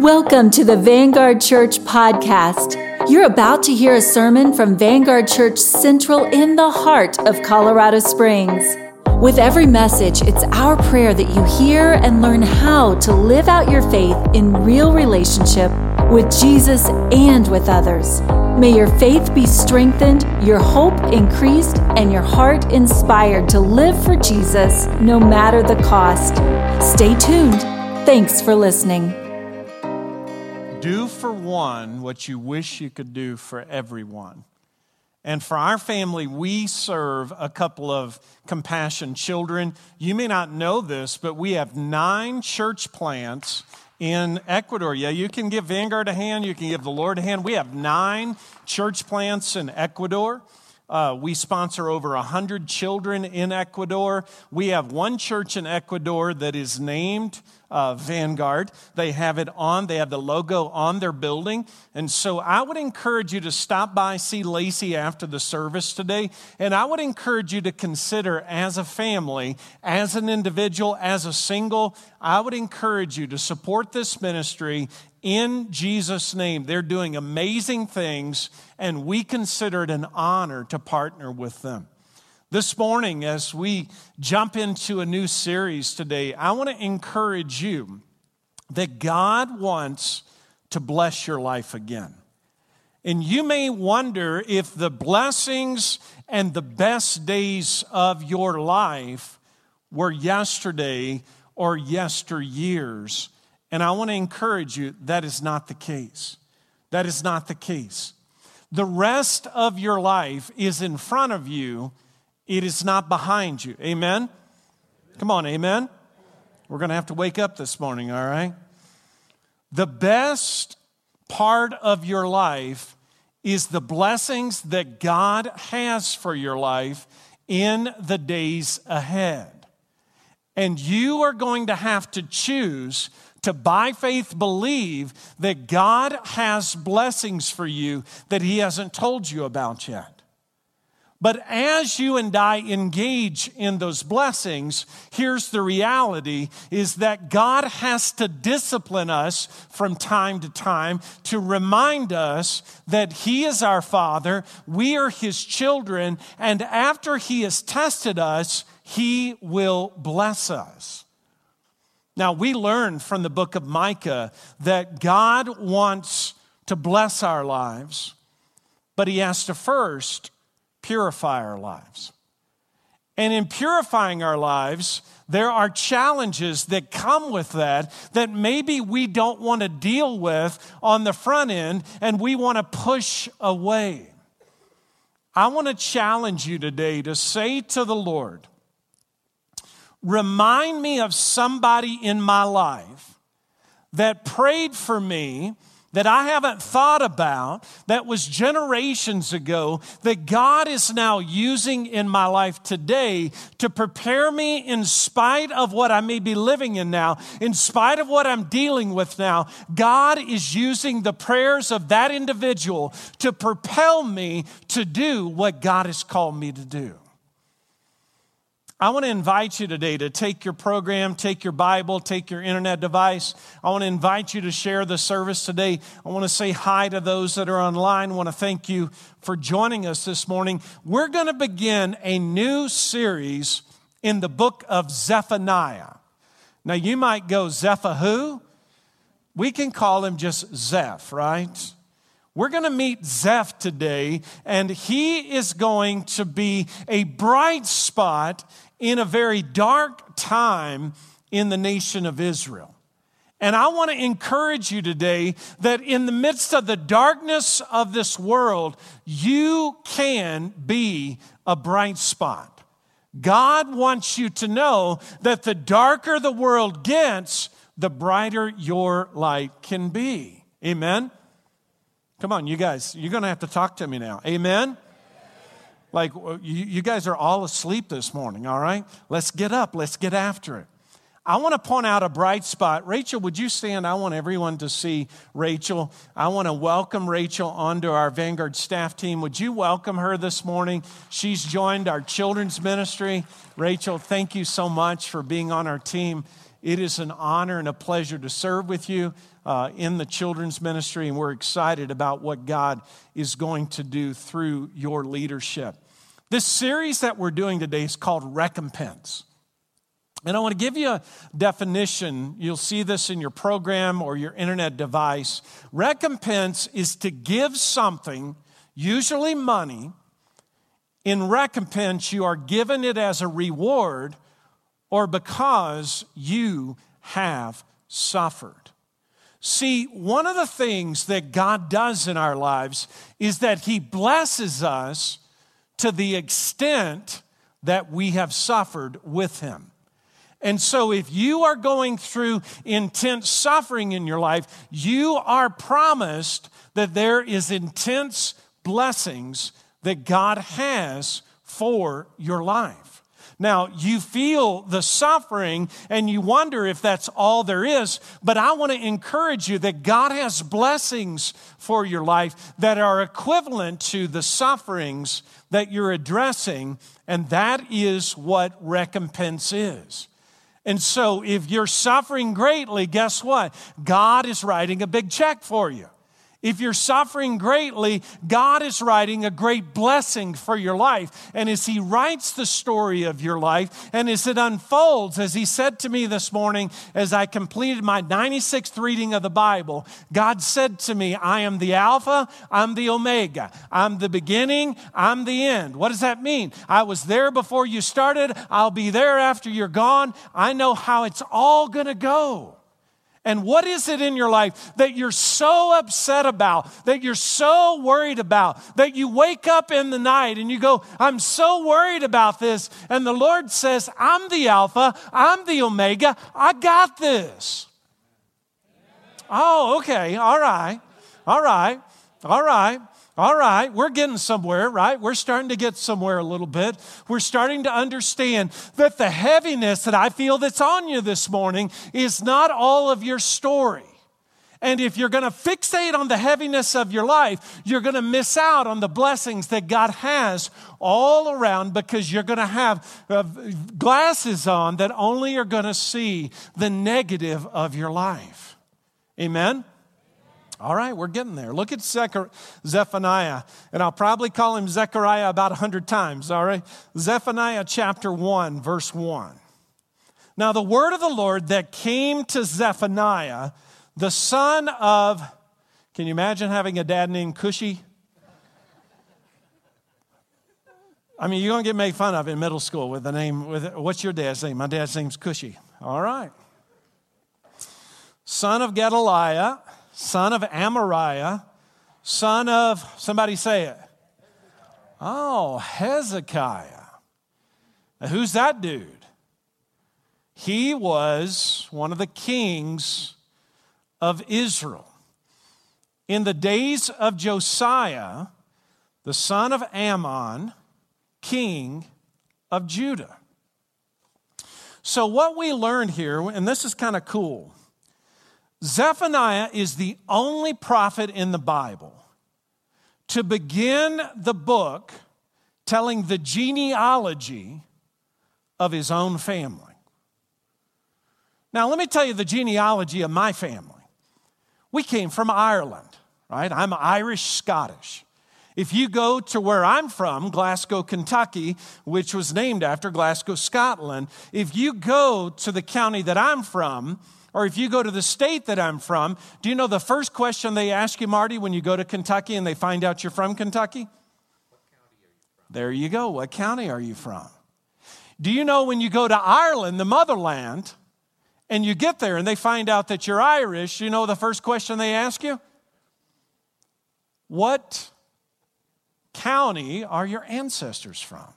Welcome to the Vanguard Church podcast. You're about to hear a sermon from Vanguard Church Central in the heart of Colorado Springs. With every message, it's our prayer that you hear and learn how to live out your faith in real relationship with Jesus and with others. May your faith be strengthened, your hope increased, and your heart inspired to live for Jesus no matter the cost. Stay tuned. Thanks for listening. Do for one what you wish you could do for everyone. And for our family, we serve a couple of compassion children. You may not know this, but we have nine church plants in Ecuador. Yeah, you can give Vanguard a hand, you can give the Lord a hand. We have nine church plants in Ecuador. Uh, we sponsor over 100 children in Ecuador. We have one church in Ecuador that is named uh, Vanguard. They have it on, they have the logo on their building. And so I would encourage you to stop by, see Lacey after the service today. And I would encourage you to consider as a family, as an individual, as a single, I would encourage you to support this ministry in Jesus' name. They're doing amazing things, and we consider it an honor to partner with them. This morning, as we jump into a new series today, I want to encourage you that God wants to bless your life again. And you may wonder if the blessings and the best days of your life were yesterday or yesteryears. And I want to encourage you that is not the case. That is not the case. The rest of your life is in front of you, it is not behind you. Amen? Come on, amen? We're going to have to wake up this morning, all right? The best part of your life is the blessings that God has for your life in the days ahead. And you are going to have to choose to by faith believe that God has blessings for you that He hasn't told you about yet. But as you and I engage in those blessings, here's the reality is that God has to discipline us from time to time to remind us that He is our Father, we are His children, and after He has tested us, He will bless us. Now, we learn from the book of Micah that God wants to bless our lives, but He has to first purify our lives. And in purifying our lives, there are challenges that come with that that maybe we don't want to deal with on the front end and we want to push away. I want to challenge you today to say to the Lord, remind me of somebody in my life that prayed for me that I haven't thought about that was generations ago that God is now using in my life today to prepare me in spite of what I may be living in now, in spite of what I'm dealing with now. God is using the prayers of that individual to propel me to do what God has called me to do. I want to invite you today to take your program, take your Bible, take your internet device. I want to invite you to share the service today. I want to say hi to those that are online. I want to thank you for joining us this morning. We're going to begin a new series in the book of Zephaniah. Now, you might go, Zeph who? We can call him just Zeph, right? We're going to meet Zeph today, and he is going to be a bright spot in a very dark time in the nation of Israel. And I want to encourage you today that in the midst of the darkness of this world, you can be a bright spot. God wants you to know that the darker the world gets, the brighter your light can be. Amen? Come on, you guys, you're going to have to talk to me now. Amen? Like, you guys are all asleep this morning, all right? Let's get up, let's get after it. I want to point out a bright spot. Rachel, would you stand? I want everyone to see Rachel. I want to welcome Rachel onto our Vanguard staff team. Would you welcome her this morning? She's joined our children's ministry. Rachel, thank you so much for being on our team. It is an honor and a pleasure to serve with you uh, in the children's ministry, and we're excited about what God is going to do through your leadership. This series that we're doing today is called Recompense. And I want to give you a definition. You'll see this in your program or your internet device. Recompense is to give something, usually money. In recompense, you are given it as a reward or because you have suffered. See, one of the things that God does in our lives is that He blesses us to the extent that we have suffered with Him. And so, if you are going through intense suffering in your life, you are promised that there is intense blessings that God has for your life. Now, you feel the suffering and you wonder if that's all there is, but I want to encourage you that God has blessings for your life that are equivalent to the sufferings that you're addressing, and that is what recompense is. And so, if you're suffering greatly, guess what? God is writing a big check for you. If you're suffering greatly, God is writing a great blessing for your life. And as He writes the story of your life, and as it unfolds, as He said to me this morning as I completed my 96th reading of the Bible, God said to me, I am the Alpha, I'm the Omega, I'm the beginning, I'm the end. What does that mean? I was there before you started, I'll be there after you're gone. I know how it's all gonna go. And what is it in your life that you're so upset about, that you're so worried about, that you wake up in the night and you go, I'm so worried about this. And the Lord says, I'm the Alpha, I'm the Omega, I got this. Oh, okay, all right, all right, all right. All right, we're getting somewhere, right? We're starting to get somewhere a little bit. We're starting to understand that the heaviness that I feel that's on you this morning is not all of your story. And if you're going to fixate on the heaviness of your life, you're going to miss out on the blessings that God has all around because you're going to have uh, glasses on that only are going to see the negative of your life. Amen? All right, we're getting there. Look at Zephaniah, and I'll probably call him Zechariah about a hundred times, all right? Zephaniah chapter 1, verse 1. Now, the word of the Lord that came to Zephaniah, the son of, can you imagine having a dad named Cushi? I mean, you're going to get made fun of in middle school with the name, with, what's your dad's name? My dad's name's Cushi. All right. Son of Gedaliah son of Amariah, son of, somebody say it. Oh, Hezekiah. Now, who's that dude? He was one of the kings of Israel. In the days of Josiah, the son of Amon, king of Judah. So, what we learned here, and this is kind of cool, Zephaniah is the only prophet in the Bible to begin the book telling the genealogy of his own family. Now, let me tell you the genealogy of my family. We came from Ireland, right? I'm Irish Scottish. If you go to where I'm from, Glasgow, Kentucky, which was named after Glasgow, Scotland, if you go to the county that I'm from, or if you go to the state that I'm from, do you know the first question they ask you, Marty, when you go to Kentucky and they find out you're from Kentucky? You from? There you go. What county are you from? Do you know when you go to Ireland, the motherland, and you get there and they find out that you're Irish, you know the first question they ask you? What county are your ancestors from?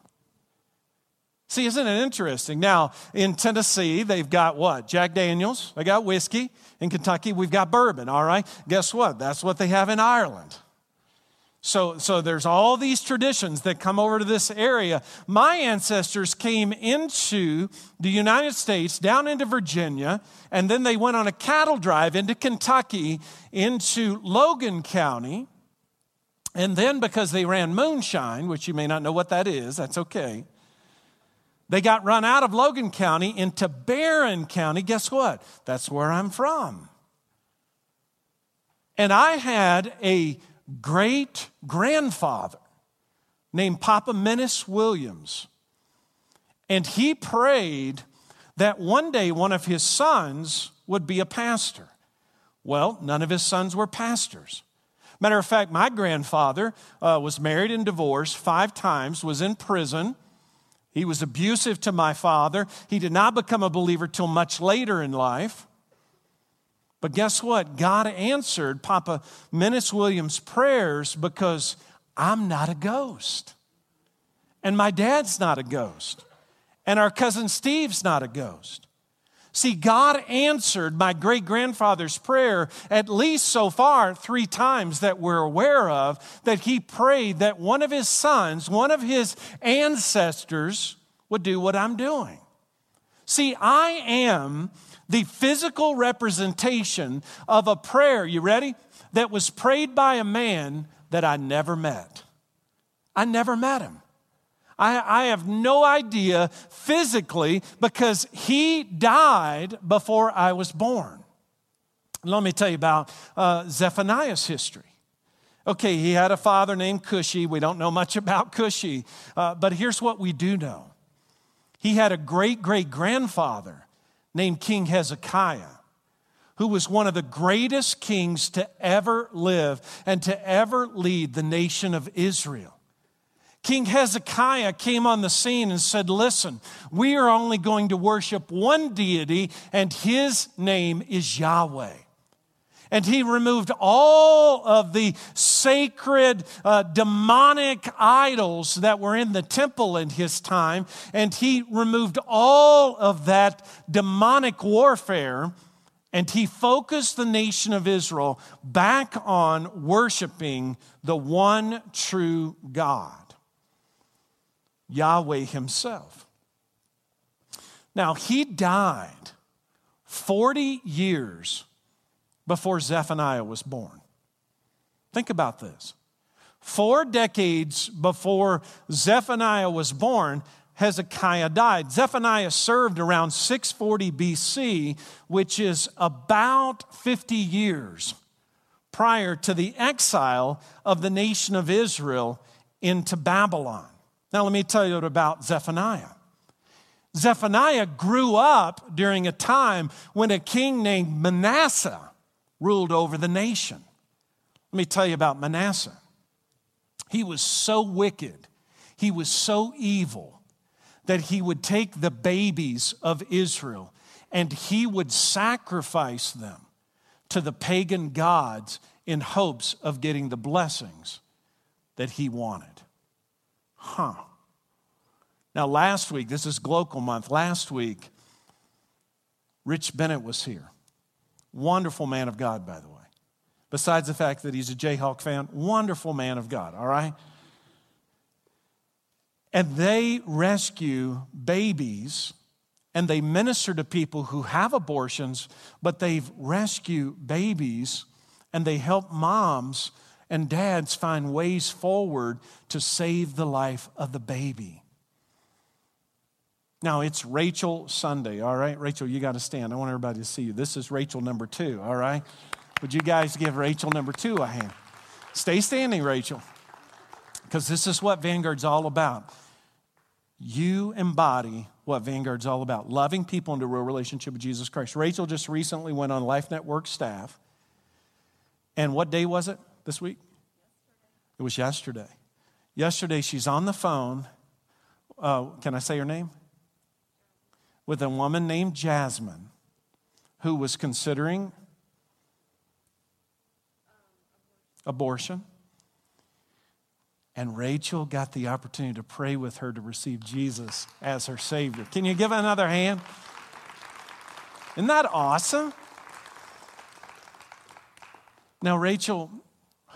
See, isn't it interesting? Now, in Tennessee, they've got what? Jack Daniels, they got whiskey. In Kentucky, we've got bourbon, all right? Guess what? That's what they have in Ireland. So, so there's all these traditions that come over to this area. My ancestors came into the United States, down into Virginia, and then they went on a cattle drive into Kentucky, into Logan County. And then because they ran moonshine, which you may not know what that is, that's okay They got run out of Logan County into Barren County. Guess what? That's where I'm from. And I had a great grandfather named Papa Menace Williams. And he prayed that one day one of his sons would be a pastor. Well, none of his sons were pastors. Matter of fact, my grandfather uh, was married and divorced five times, was in prison. He was abusive to my father. He did not become a believer till much later in life. But guess what? God answered Papa Menace Williams' prayers because I'm not a ghost. And my dad's not a ghost. And our cousin Steve's not a ghost. See, God answered my great grandfather's prayer at least so far three times that we're aware of, that he prayed that one of his sons, one of his ancestors, would do what I'm doing. See, I am the physical representation of a prayer, you ready? That was prayed by a man that I never met. I never met him. I, I, have no idea physically because he died before I was born. Let me tell you about uh, Zephaniah's history. Okay, he had a father named Cushi. We don't know much about Cushi, uh, but here's what we do know he had a great great grandfather named King Hezekiah, who was one of the greatest kings to ever live and to ever lead the nation of Israel. King Hezekiah came on the scene and said, Listen, we are only going to worship one deity, and his name is Yahweh. And he removed all of the sacred uh, demonic idols that were in the temple in his time. And he removed all of that demonic warfare. And he focused the nation of Israel back on worshiping the one true God, Yahweh Himself. Now, he died 40 years before Zephaniah was born. Think about this. Four decades before Zephaniah was born, Hezekiah died. Zephaniah served around 640 BC, which is about 50 years prior to the exile of the nation of Israel into Babylon. Now, let me tell you about Zephaniah. Zephaniah grew up during a time when a king named Manasseh ruled over the nation. Let me tell you about Manasseh. He was so wicked, he was so evil that he would take the babies of Israel and he would sacrifice them to the pagan gods in hopes of getting the blessings that he wanted. Huh. Now, last week, this is Glocal Month, last week, Rich Bennett was here. Wonderful man of God, by the way. Besides the fact that he's a Jayhawk fan, wonderful man of God, all right? And they rescue babies and they minister to people who have abortions, but they rescue babies and they help moms and dads find ways forward to save the life of the baby. Now, it's Rachel Sunday, all right? Rachel, you got to stand. I want everybody to see you. This is Rachel number two, all right? Would you guys give Rachel number two a hand? Stay standing, Rachel, because this is what Vanguard's all about. You embody what Vanguard's all about loving people into a real relationship with Jesus Christ. Rachel just recently went on Life Network staff. And what day was it this week? It was yesterday. Yesterday, she's on the phone. Uh, can I say her name? with a woman named Jasmine who was considering abortion. And Rachel got the opportunity to pray with her to receive Jesus as her Savior. Can you give another hand? Isn't that awesome? Now, Rachel,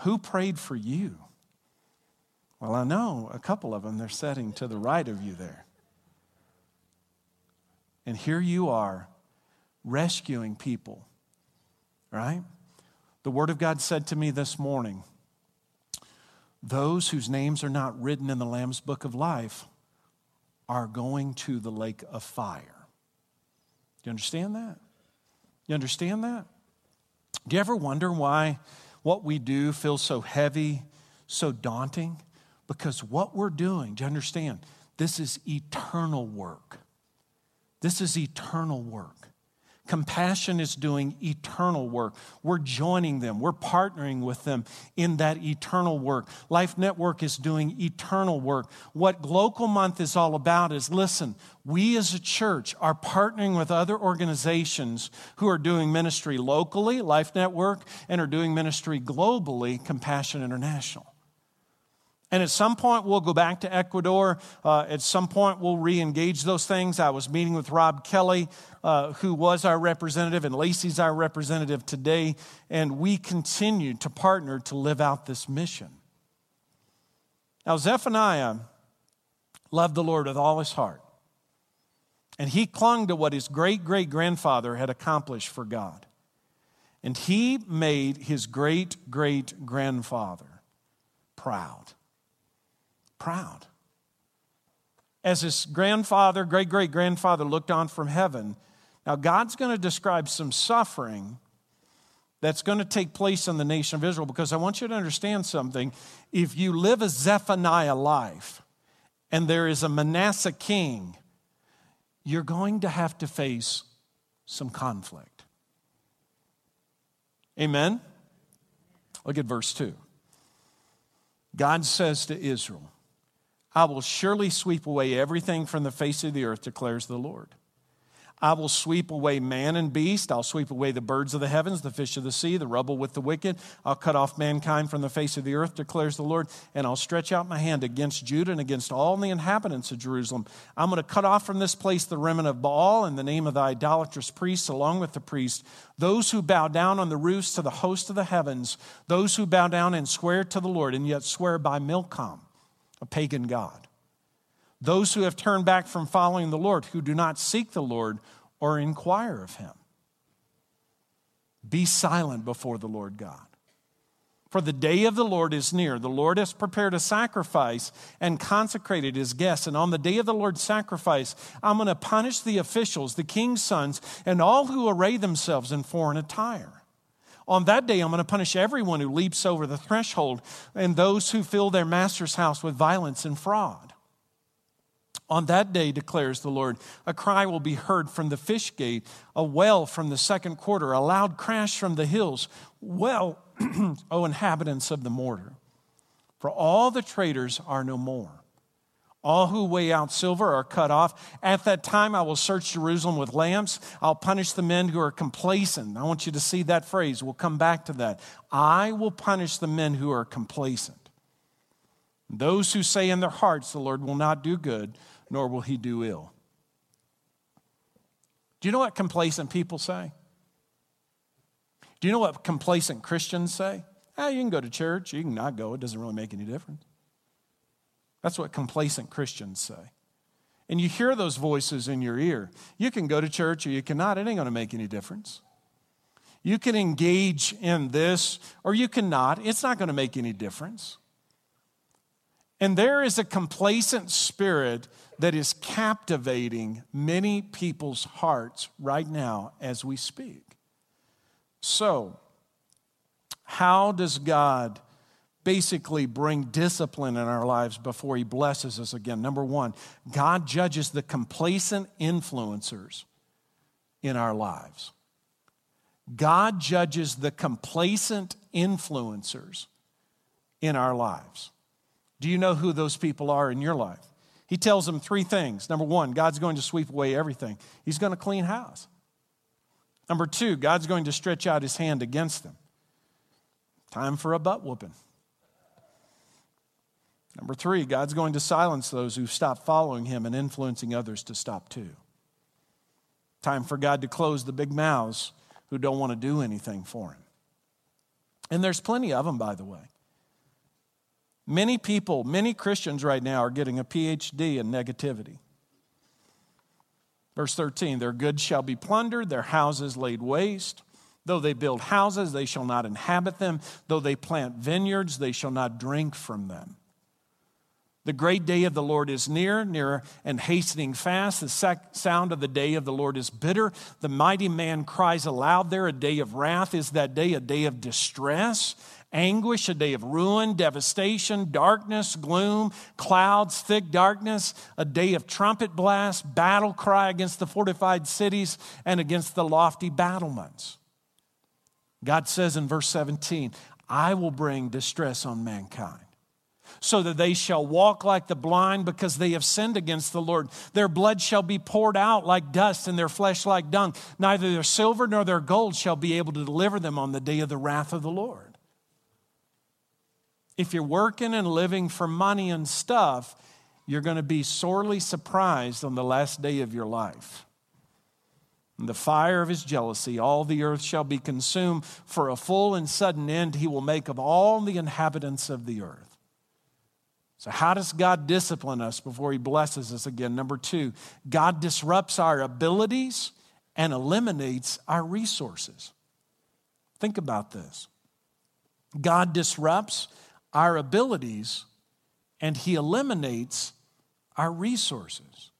who prayed for you? Well, I know a couple of them. They're sitting to the right of you there. And here you are rescuing people, right? The Word of God said to me this morning those whose names are not written in the Lamb's book of life are going to the lake of fire. Do you understand that? You understand that? Do you ever wonder why what we do feels so heavy, so daunting? Because what we're doing, do you understand? This is eternal work. This is eternal work. Compassion is doing eternal work. We're joining them, we're partnering with them in that eternal work. Life Network is doing eternal work. What Glocal Month is all about is listen, we as a church are partnering with other organizations who are doing ministry locally, Life Network, and are doing ministry globally, Compassion International. And at some point, we'll go back to Ecuador. Uh, at some point, we'll re engage those things. I was meeting with Rob Kelly, uh, who was our representative, and Lacey's our representative today. And we continue to partner to live out this mission. Now, Zephaniah loved the Lord with all his heart. And he clung to what his great great grandfather had accomplished for God. And he made his great great grandfather proud proud. As his grandfather, great great grandfather, looked on from heaven, now God's going to describe some suffering that's going to take place in the nation of Israel because I want you to understand something. If you live a Zephaniah life and there is a Manasseh king, you're going to have to face some conflict. Amen? Look at verse 2. God says to Israel, I will surely sweep away everything from the face of the earth, declares the Lord. I will sweep away man and beast. I'll sweep away the birds of the heavens, the fish of the sea, the rubble with the wicked. I'll cut off mankind from the face of the earth, declares the Lord. And I'll stretch out my hand against Judah and against all the inhabitants of Jerusalem. I'm going to cut off from this place the remnant of Baal in the name of the idolatrous priests, along with the priests, those who bow down on the roofs to the host of the heavens, those who bow down and swear to the Lord, and yet swear by Milcom a pagan God. Those who have turned back from following the Lord, who do not seek the Lord or inquire of him. Be silent before the Lord God. For the day of the Lord is near. The Lord has prepared a sacrifice and consecrated his guests. And on the day of the Lord's sacrifice, I'm going to punish the officials, the king's sons, and all who array themselves in foreign attire. On that day, I'm going to punish everyone who leaps over the threshold and those who fill their master's house with violence and fraud. On that day, declares the Lord, a cry will be heard from the fish gate, a wail from the second quarter, a loud crash from the hills. Well, O inhabitants of the mortar, for all the traitors are no more. All who weigh out silver are cut off. At that time, I will search Jerusalem with lamps. I'll punish the men who are complacent. I want you to see that phrase. We'll come back to that. I will punish the men who are complacent. Those who say in their hearts, The Lord will not do good, nor will he do ill. Do you know what complacent people say? Do you know what complacent Christians say? Ah, you can go to church, you can not go, it doesn't really make any difference. That's what complacent Christians say. And you hear those voices in your ear. You can go to church or you cannot, it ain't going to make any difference. You can engage in this or you cannot, it's not going to make any difference. And there is a complacent spirit that is captivating many people's hearts right now as we speak. So, how does God basically bring discipline in our lives before he blesses us again. Number one, God judges the complacent influencers in our lives. God judges the complacent influencers in our lives. Do you know who those people are in your life? He tells them three things. Number one, God's going to sweep away everything, He's going to clean house. Number two, God's going to stretch out His hand against them. Time for a butt whooping. Number three, God's going to silence those who stop following him and influencing others to stop too. Time for God to close the big mouths who don't want to do anything for him. And there's plenty of them, by the way. Many people, many Christians right now are getting a PhD in negativity. Verse 13 Their goods shall be plundered, their houses laid waste. Though they build houses, they shall not inhabit them. Though they plant vineyards, they shall not drink from them. The great day of the Lord is near, near and hastening fast. The sec- sound of the day of the Lord is bitter. The mighty man cries aloud there. A day of wrath is that day, a day of distress, anguish, a day of ruin, devastation, darkness, gloom, clouds, thick darkness, a day of trumpet blast, battle cry against the fortified cities and against the lofty battlements. God says in verse 17, I will bring distress on mankind so that they shall walk like the blind because they have sinned against the Lord. Their blood shall be poured out like dust and their flesh like dung. Neither their silver nor their gold shall be able to deliver them on the day of the wrath of the Lord. If you're working and living for money and stuff, you're going to be sorely surprised on the last day of your life. In the fire of his jealousy, all the earth shall be consumed. For a full and sudden end, he will make of all the inhabitants of the earth. So, how does God discipline us before He blesses us again? Number two, God disrupts our abilities and eliminates our resources. Think about this God disrupts our abilities and He eliminates our resources.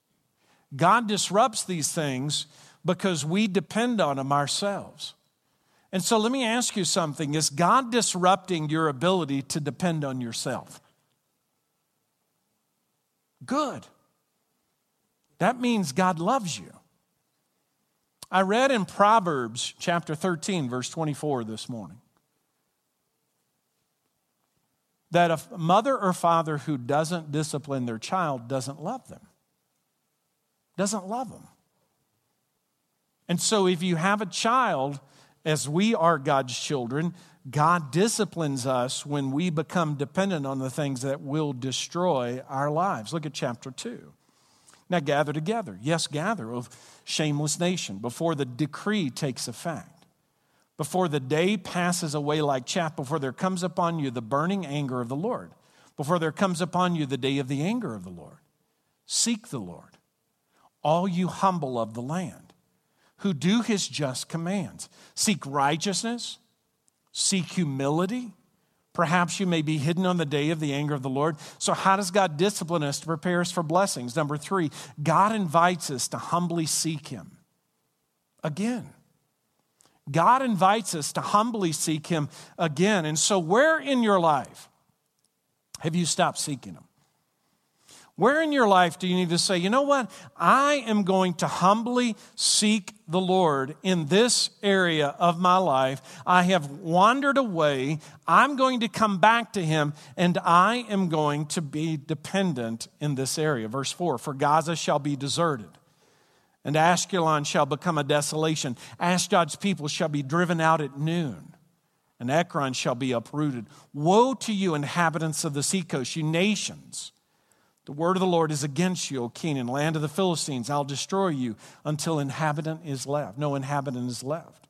God disrupts these things because we depend on them ourselves. And so, let me ask you something Is God disrupting your ability to depend on yourself? Good. That means God loves you. I read in Proverbs chapter 13, verse 24 this morning that a mother or father who doesn't discipline their child doesn't love them, doesn't love them. And so if you have a child, as we are God's children, God disciplines us when we become dependent on the things that will destroy our lives. Look at chapter 2. Now gather together. Yes, gather, of shameless nation, before the decree takes effect, before the day passes away like chaff, before there comes upon you the burning anger of the Lord, before there comes upon you the day of the anger of the Lord. Seek the Lord, all you humble of the land, who do his just commands. Seek righteousness seek humility. Perhaps you may be hidden on the day of the anger of the Lord. So, how does God discipline us to prepare us for blessings? Number three, God invites us to humbly seek Him. Again, God invites us to humbly seek Him again. And so, where in your life have you stopped seeking Him? Where in your life do you need to say, you know what? I am going to humbly seek the Lord in this area of my life. I have wandered away. I'm going to come back to Him, and I am going to be dependent in this area. Verse 4 For Gaza shall be deserted, and Ashkelon shall become a desolation. Ashdod's people shall be driven out at noon and Ekron shall be uprooted. Woe to you, inhabitants of the seacoast, you nations the word of the Lord is against you, O Canaan, land of the Philistines. I'll destroy you until inhabitant is left. No inhabitant is left.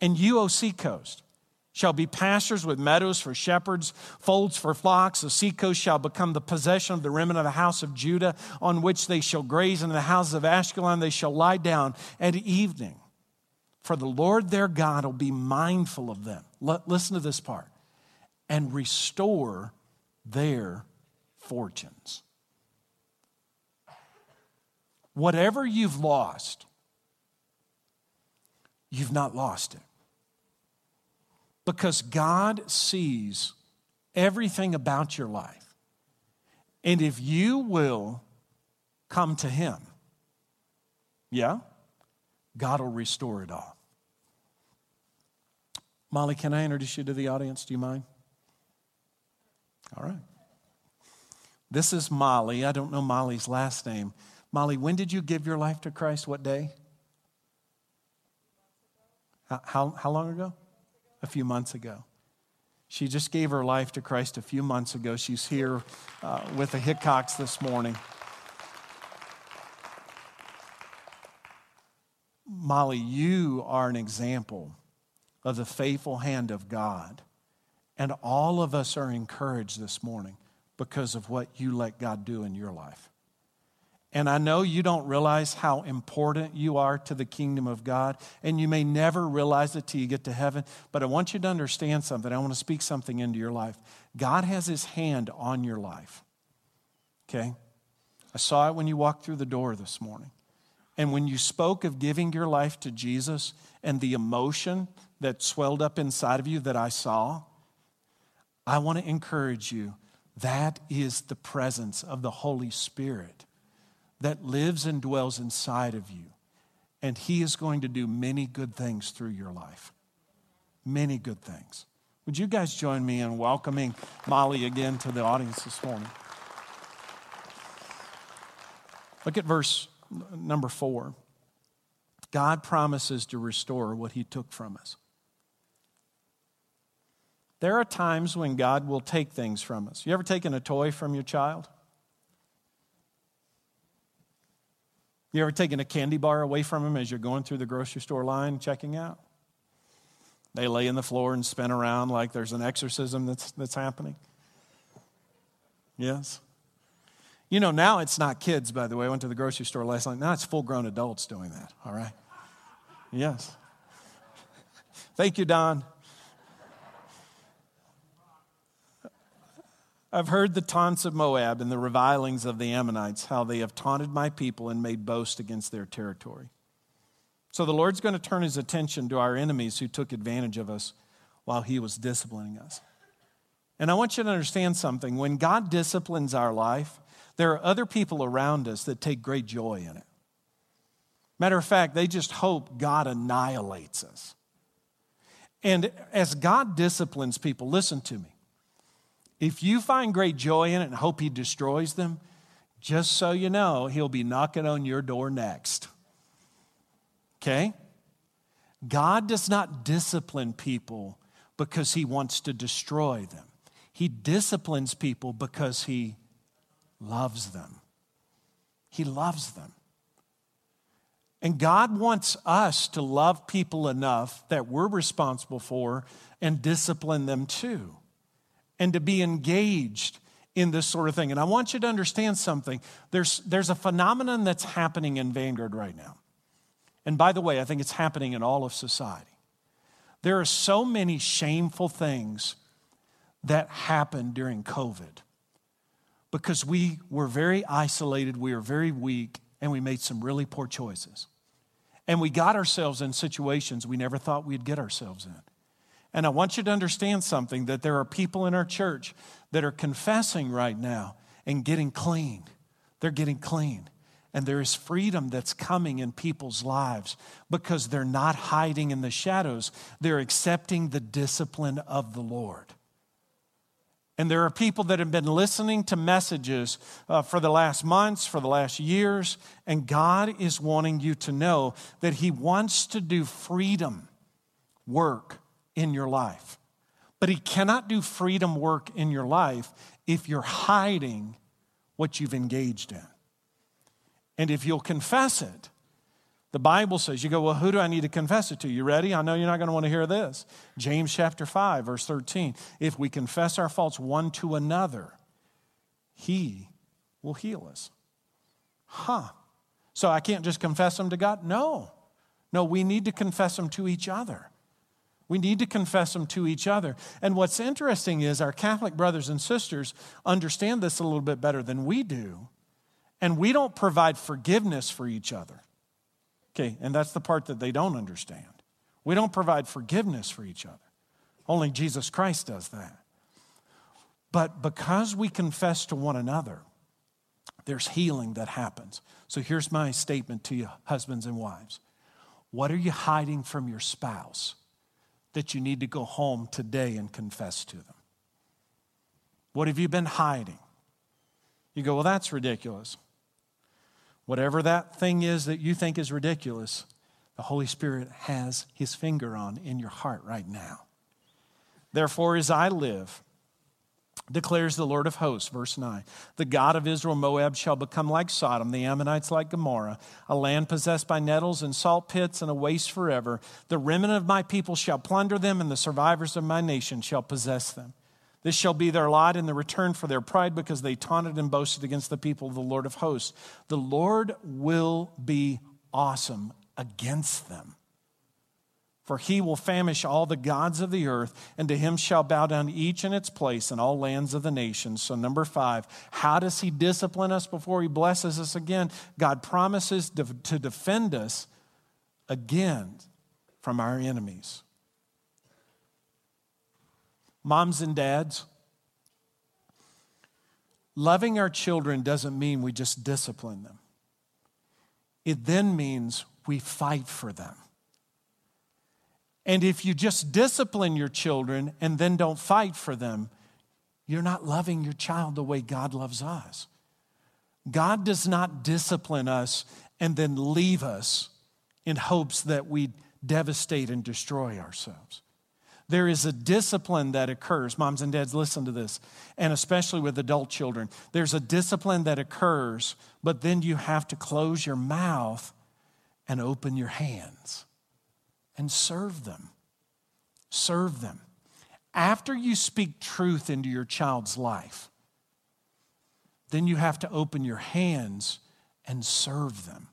And you, O seacoast, shall be pastures with meadows for shepherds, folds for flocks. The seacoast shall become the possession of the remnant of the house of Judah, on which they shall graze. And in the houses of Ashkelon they shall lie down at evening. For the Lord their God will be mindful of them. listen to this part and restore their fortunes. Whatever you've lost, you've not lost it. Because God sees everything about your life. And if you will come to Him, yeah, God will restore it all. Molly, can I introduce you to the audience? Do you mind? All right. This is Molly. I don't know Molly's last name. Molly, when did you give your life to Christ? What day? How, how, long ago? A few months ago. She just gave her life to Christ a few months ago. She's here uh, with the Hickox this morning. Molly, you are an example of the faithful hand of God. And all of us are encouraged this morning because of what you let God do in your life. And I know you don't realize how important you are to the kingdom of God, and you may never realize it till you get to heaven. But I want you to understand something. I want to speak something into your life. God has his hand on your life. Okay? I saw it when you walked through the door this morning. And when you spoke of giving your life to Jesus and the emotion that swelled up inside of you that I saw, I want to encourage you that is the presence of the Holy Spirit that lives and dwells inside of you. And He is going to do many good things through your life. Many good things. Would you guys join me in welcoming Molly again to the audience this morning? Look at verse number four. God promises to restore what He took from us. There are times when God will take things from us. You ever taken a toy from your child? You ever taken a candy bar away from them as you're going through the grocery store line checking out? They lay in the floor and spin around like there's an exorcism that's, that's happening. Yes? You know, now it's not kids, by the way. I went to the grocery store last night. Now it's full grown adults doing that, all right? Yes. Thank you, Don. I've heard the taunts of Moab and the revilings of the Ammonites, how they have taunted my people and made boast against their territory. So the Lord's going to turn his attention to our enemies who took advantage of us while he was disciplining us. And I want you to understand something. When God disciplines our life, there are other people around us that take great joy in it. Matter of fact, they just hope God annihilates us. And as God disciplines people, listen to me. If you find great joy in it and hope He destroys them, just so you know, He'll be knocking on your door next. Okay? God does not discipline people because He wants to destroy them, He disciplines people because He loves them. He loves them. And God wants us to love people enough that we're responsible for and discipline them too and to be engaged in this sort of thing. And I want you to understand something. There's, there's a phenomenon that's happening in Vanguard right now. And by the way, I think it's happening in all of society. There are so many shameful things that happened during COVID because we were very isolated, we were very weak, and we made some really poor choices. And we got ourselves in situations we never thought we'd get ourselves in. And I want you to understand something that there are people in our church that are confessing right now and getting clean. They're getting clean. And there is freedom that's coming in people's lives because they're not hiding in the shadows. They're accepting the discipline of the Lord. And there are people that have been listening to messages uh, for the last months, for the last years, and God is wanting you to know that He wants to do freedom work in your life. But He cannot do freedom work in your life if you're hiding what you've engaged in. And if you'll confess it, the Bible says, you go, well, who do I need to confess it to? You ready? I know you're not going to want to hear this. James chapter 5, verse 13. If we confess our faults one to another, he will heal us. Huh. So I can't just confess them to God? No. No, we need to confess them to each other. We need to confess them to each other. And what's interesting is our Catholic brothers and sisters understand this a little bit better than we do. And we don't provide forgiveness for each other. Okay, and that's the part that they don't understand. We don't provide forgiveness for each other. Only Jesus Christ does that. But because we confess to one another, there's healing that happens. So here's my statement to you, husbands and wives. What are you hiding from your spouse? That you need to go home today and confess to them? What have you been hiding? You go, well, that's ridiculous. Whatever that thing is that you think is ridiculous, the Holy Spirit has his finger on in your heart right now. Therefore, as I live, declares the Lord of hosts, verse 9. The God of Israel, Moab shall become like Sodom, the Ammonites like Gomorrah, a land possessed by nettles and salt pits and a waste forever. The remnant of my people shall plunder them, and the survivors of my nation shall possess them. This shall be their lot in the return for their pride, because they taunted and boasted against the people of the Lord of hosts. The Lord will be awesome against them. For he will famish all the gods of the earth, and to him shall bow down each in its place in all lands of the nations. So, number five, how does he discipline us before he blesses us again? God promises to defend us again from our enemies. Moms and dads, loving our children doesn't mean we just discipline them, it then means we fight for them. And if you just discipline your children and then don't fight for them, you're not loving your child the way God loves us. God does not discipline us and then leave us in hopes that we devastate and destroy ourselves. There is a discipline that occurs. Moms and dads, listen to this, and especially with adult children. There's a discipline that occurs, but then you have to close your mouth and open your hands and serve them. Serve them. After you speak truth into your child's life, then you have to open your hands and serve them.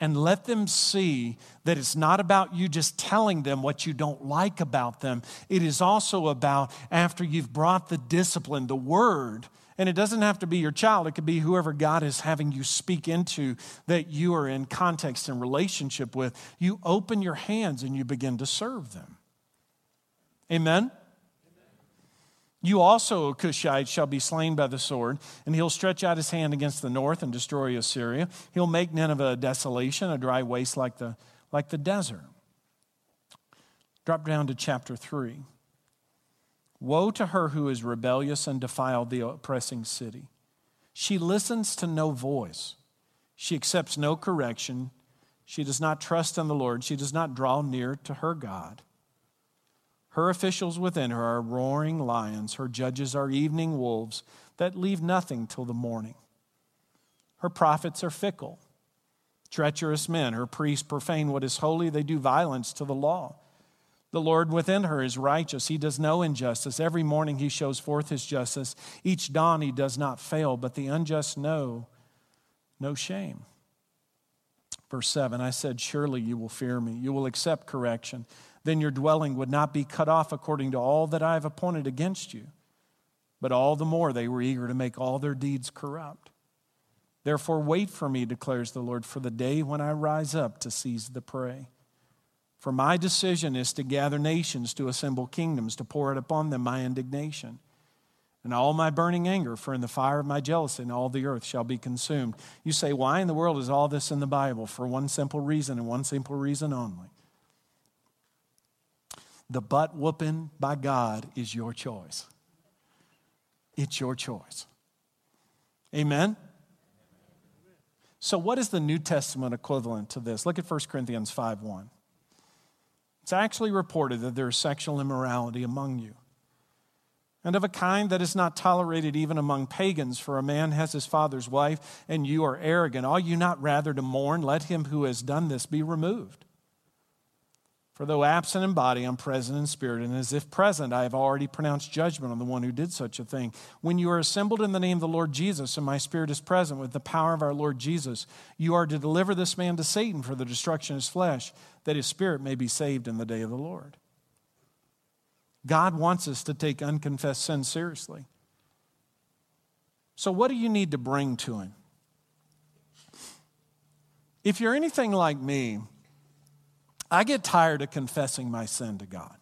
And let them see that it's not about you just telling them what you don't like about them. It is also about after you've brought the discipline, the word, and it doesn't have to be your child, it could be whoever God is having you speak into that you are in context and relationship with. You open your hands and you begin to serve them. Amen? You also, O Cushite, shall be slain by the sword, and he'll stretch out his hand against the north and destroy Assyria. He'll make Nineveh a desolation, a dry waste like the, like the desert. Drop down to chapter 3. Woe to her who is rebellious and defiled the oppressing city. She listens to no voice. She accepts no correction. She does not trust in the Lord. She does not draw near to her God. Her officials within her are roaring lions. Her judges are evening wolves that leave nothing till the morning. Her prophets are fickle, treacherous men. Her priests profane what is holy. They do violence to the law. The Lord within her is righteous. He does no injustice. Every morning he shows forth his justice. Each dawn he does not fail, but the unjust know no shame. Verse 7 I said, Surely you will fear me. You will accept correction. Then your dwelling would not be cut off according to all that I have appointed against you. But all the more they were eager to make all their deeds corrupt. Therefore, wait for me, declares the Lord, for the day when I rise up to seize the prey. For my decision is to gather nations, to assemble kingdoms, to pour out upon them my indignation. And all my burning anger, for in the fire of my jealousy, and all the earth shall be consumed. You say, Why in the world is all this in the Bible? For one simple reason, and one simple reason only. The butt whooping by God is your choice. It's your choice. Amen? So, what is the New Testament equivalent to this? Look at 1 Corinthians 5 1. It's actually reported that there is sexual immorality among you, and of a kind that is not tolerated even among pagans, for a man has his father's wife, and you are arrogant. Are you not rather to mourn? Let him who has done this be removed. For though absent in body, I'm present in spirit, and as if present, I have already pronounced judgment on the one who did such a thing. When you are assembled in the name of the Lord Jesus, and my spirit is present with the power of our Lord Jesus, you are to deliver this man to Satan for the destruction of his flesh, that his spirit may be saved in the day of the Lord. God wants us to take unconfessed sin seriously. So, what do you need to bring to him? If you're anything like me, I get tired of confessing my sin to God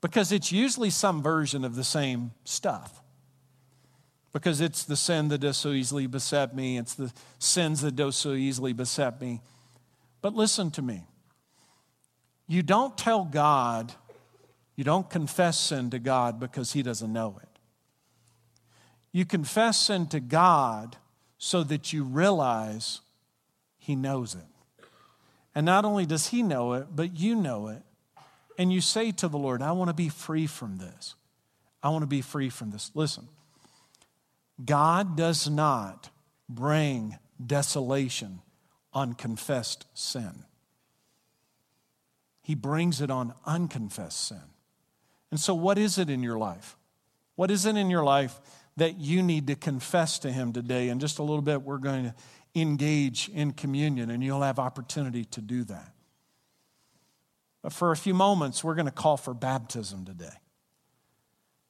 because it's usually some version of the same stuff. Because it's the sin that does so easily beset me, it's the sins that do so easily beset me. But listen to me. You don't tell God, you don't confess sin to God because He doesn't know it. You confess sin to God so that you realize He knows it. And not only does He know it, but you know it. And you say to the Lord, I want to be free from this. I want to be free from this. Listen, God does not bring desolation on confessed sin, He brings it on unconfessed sin. And so, what is it in your life? What is it in your life that you need to confess to Him today? In just a little bit, we're going to engage in communion, and you'll have opportunity to do that. But for a few moments, we're going to call for baptism today.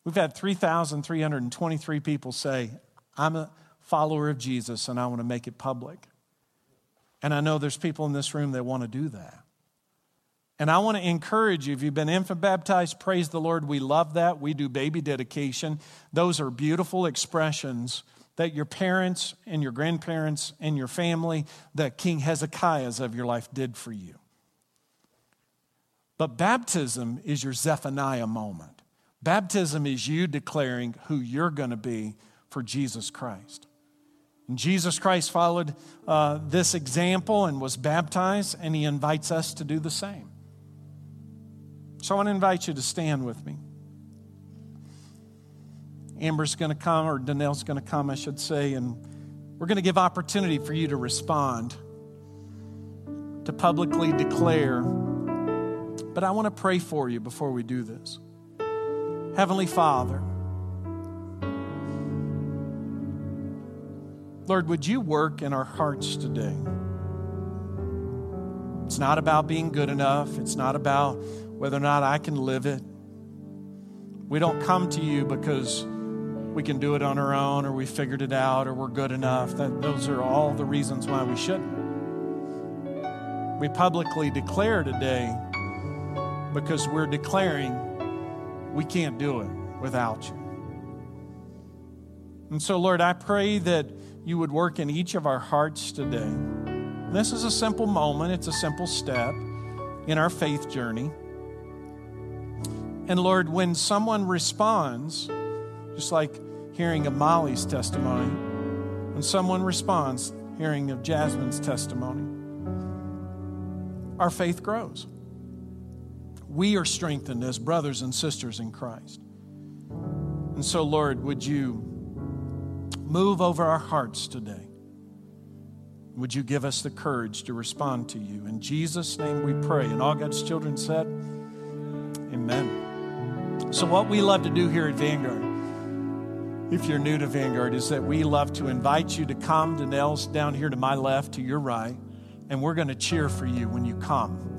We've had 3,323 people say, I'm a follower of Jesus and I want to make it public. And I know there's people in this room that want to do that. And I want to encourage you if you've been infant baptized, praise the Lord. We love that. We do baby dedication. Those are beautiful expressions that your parents and your grandparents and your family, that King Hezekiah's of your life did for you. But baptism is your Zephaniah moment. Baptism is you declaring who you're going to be for Jesus Christ. And Jesus Christ followed uh, this example and was baptized, and he invites us to do the same. So I want to invite you to stand with me. Amber's going to come, or Danelle's going to come, I should say, and we're going to give opportunity for you to respond, to publicly declare. But I want to pray for you before we do this. Heavenly Father, Lord, would you work in our hearts today? It's not about being good enough. It's not about whether or not I can live it. We don't come to you because we can do it on our own or we figured it out or we're good enough. That, those are all the reasons why we shouldn't. We publicly declare today because we're declaring we can't do it without you. And so, Lord, I pray that you would work in each of our hearts today. This is a simple moment, it's a simple step in our faith journey. And Lord, when someone responds, just like hearing of Molly's testimony, when someone responds, hearing of Jasmine's testimony, our faith grows. We are strengthened as brothers and sisters in Christ. And so, Lord, would you move over our hearts today? Would you give us the courage to respond to you? In Jesus' name we pray. And all God's children said, Amen. So, what we love to do here at Vanguard, if you're new to Vanguard, is that we love to invite you to come to Nels down here to my left, to your right, and we're going to cheer for you when you come.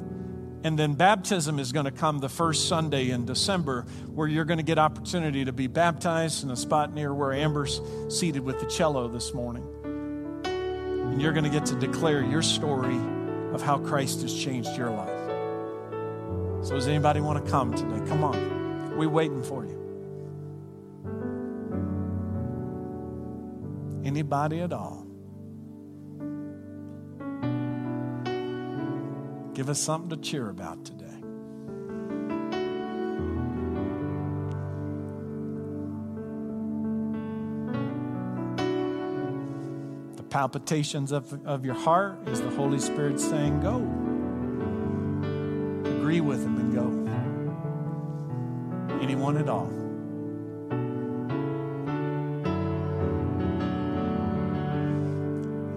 And then baptism is going to come the first Sunday in December, where you're going to get opportunity to be baptized in a spot near where Amber's seated with the cello this morning. And you're going to get to declare your story of how Christ has changed your life. So, does anybody want to come today? Come on. We're waiting for you. Anybody at all? Give us something to cheer about today. The palpitations of, of your heart is the Holy Spirit saying, Go. Agree with Him and go anyone at all.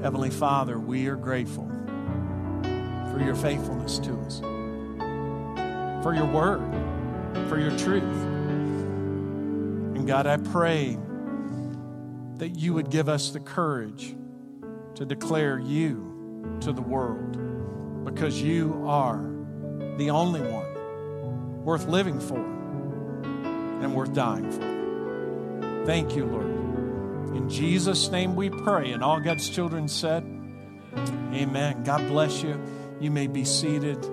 Heavenly Father, we are grateful for your faithfulness to us, for your word, for your truth. And God, I pray that you would give us the courage to declare you to the world because you are the only one worth living for and worth dying for. Thank you, Lord. In Jesus' name we pray. And all God's children said, Amen. God bless you. You may be seated.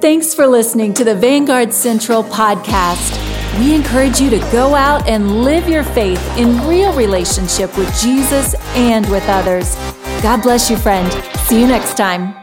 Thanks for listening to the Vanguard Central podcast. We encourage you to go out and live your faith in real relationship with Jesus and with others. God bless you, friend. See you next time.